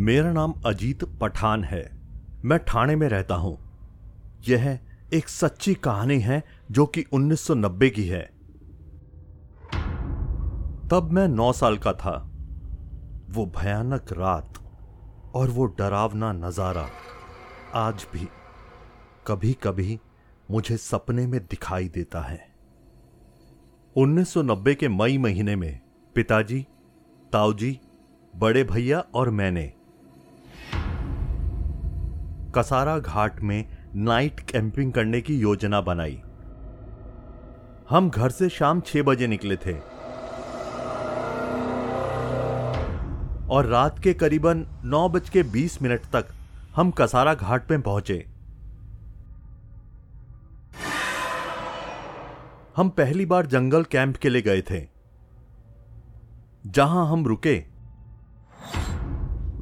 मेरा नाम अजीत पठान है। मैं ठाणे में रहता हूँ। यह एक सच्ची कहानी है जो कि 1990 की है। तब मैं नौ साल का था। वो भयानक रात और वो डरावना नज़ारा आज भी कभी कभी मुझे सपने में दिखाई देता है। 1990 के मई महीने में पिताजी, ताऊजी, बड़े भैया और मैंने कसारा घाट में नाइट कैंपिंग करने की योजना बनाई। हम घर से शाम छह बजे निकले थे। और रात के करीबन नौ बज के बीस मिनट तक हम कसारा घाट में पहुँचे। हम पहली बार जंगल कैंप के लिए गए थे। जहाँ हम रुके,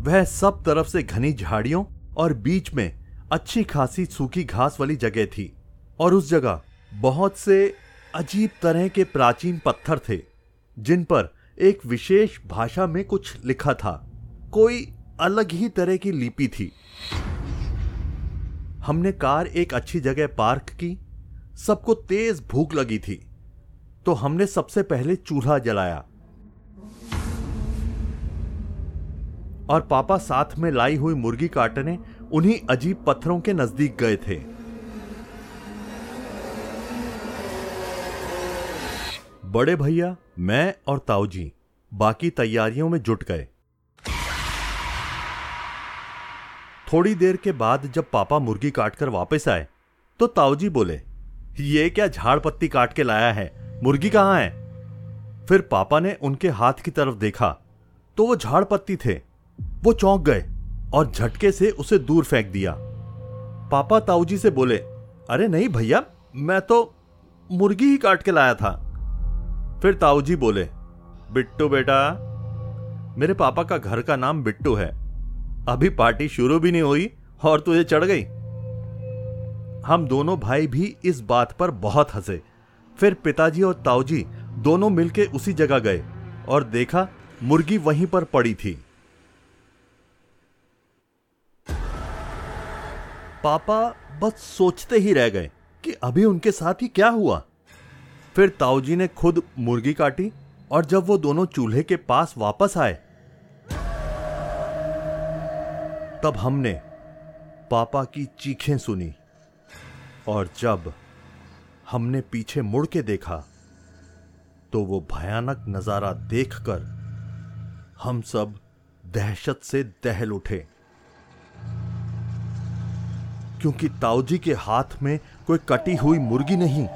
वह सब तरफ़ से घनी झाड़ियों और बीच में अच्छी खासी सूखी घास वाली जगह थी। और उस जगह बहुत से अजीब तरह के प्राचीन पत्थर थे, जिन पर एक विशेष भाषा में कुछ लिखा था। कोई अलग ही तरह की लिपि थी। हमने कार एक अच्छी जगह पार्क की। सबको तेज भूख लगी थी। तो हमने सबसे पहले चूल्हा जलाया। और पापा साथ में लाई हुई मुर्गी काटने उन्हीं अजीब पत्थरों के नज़दीक गए थे। बड़े भैया, मैं और ताऊजी बाकी तैयारियों में जुट गए। थोड़ी देर के बाद जब पापा मुर्गी काटकर वापस आए तो ताऊजी बोले, ये क्या झाड़ पत्ती काट के लाया है? मुर्गी कहाँ है? फिर पापा ने उनके हाथ की तरफ़ देखा तो वो झाड़ पत्ती थे। वो चौंक गए और झटके से उसे दूर फेंक दिया। पापा ताऊजी से बोले, अरे नहीं भैया, मैं तो मुर्गी ही काट के लाया था। फिर ताऊजी बोले, बिट्टू बेटा, मेरे पापा का घर का नाम बिट्टू है। अभी पार्टी शुरू भी नहीं हुई और तुझे चढ़ गई। हम दोनों भाई भी इस बात पर बहुत हंसे। फिर पिताजी और ताऊजी दोनों मिलकर उसी जगह गए और देखा मुर्गी वहीं पर पड़ी थी। पापा बस सोचते ही रह गए कि अभी उनके साथ ही क्या हुआ। फिर ताऊजी ने खुद मुर्गी काटी और जब वो दोनों चूल्हे के पास वापस आए, तब हमने पापा की चीखें सुनी और जब हमने पीछे मुड़ के देखा तो वो भयानक नज़ारा देखकर हम सब दहशत से दहल उठे। क्योंकि ताऊजी के हाथ में कोई कटी हुई मुर्गी नहीं,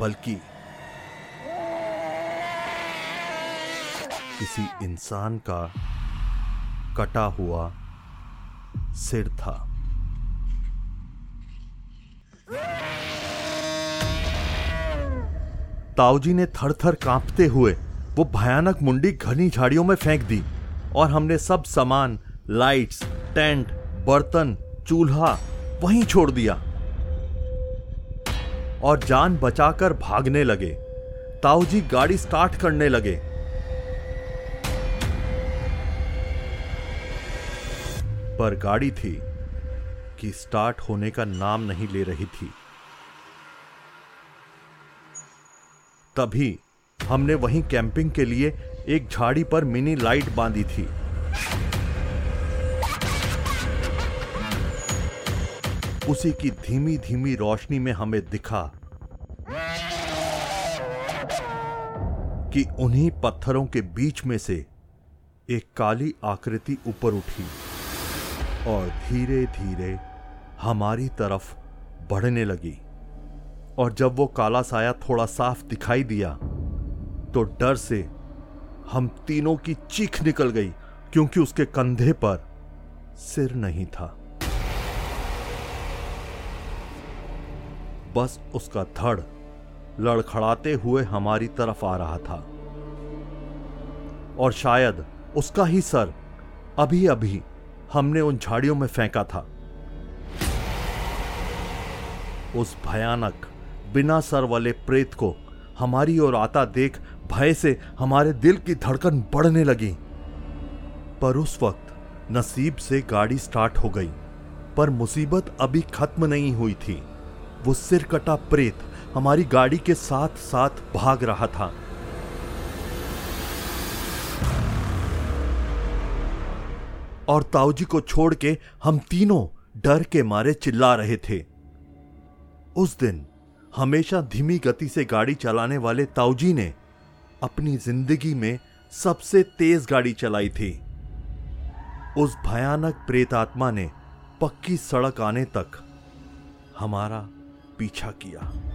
बल्कि किसी इंसान का कटा हुआ सिर था। ताऊजी ने थर थर कांपते हुए वो भयानक मुंडी घनी झाड़ियों में फेंक दी और हमने सब सामान, लाइट्स, टेंट, बर्तन चूल्हा वहीं छोड़ दिया। और जान बचाकर भागने लगे। ताऊजी गाड़ी स्टार्ट करने लगे। पर गाड़ी थी कि स्टार्ट होने का नाम नहीं ले रही थी। तभी हमने वहीं कैंपिंग के लिए एक झाड़ी पर मिनी लाइट बांधी थी। उसी की धीमी धीमी रोशनी में हमें दिखा कि उन्हीं पत्थरों के बीच में से एक काली आकृति ऊपर उठी और धीरे धीरे हमारी तरफ़ बढ़ने लगी। और जब वो काला साया थोड़ा साफ़ दिखाई दिया तो डर से हम तीनों की चीख निकल गई, क्योंकि उसके कंधे पर सिर नहीं था। बस उसका धड़ लड़खड़ाते हुए हमारी तरफ़ आ रहा था। और शायद उसका ही सर अभी अभी हमने उन झाड़ियों में फेंका था। उस भयानक, बिना सर वाले प्रेत को हमारी ओर आता देख भय से हमारे दिल की धड़कन बढ़ने लगी। पर उस वक्त नसीब से गाड़ी स्टार्ट हो गई, पर मुसीबत अभी खत्म नहीं हुई थी। वो सिर कटा प्रेत हमारी गाड़ी के साथ साथ भाग रहा था। और ताऊजी को छोड़ के हम तीनों डर के मारे चिल्ला रहे थे। उस दिन हमेशा धीमी गति से गाड़ी चलाने वाले ताऊजी ने अपनी ज़िंदगी में सबसे तेज गाड़ी चलाई थी। उस भयानक प्रेतात्मा ने पक्की सड़क आने तक हमारा पीछा किया।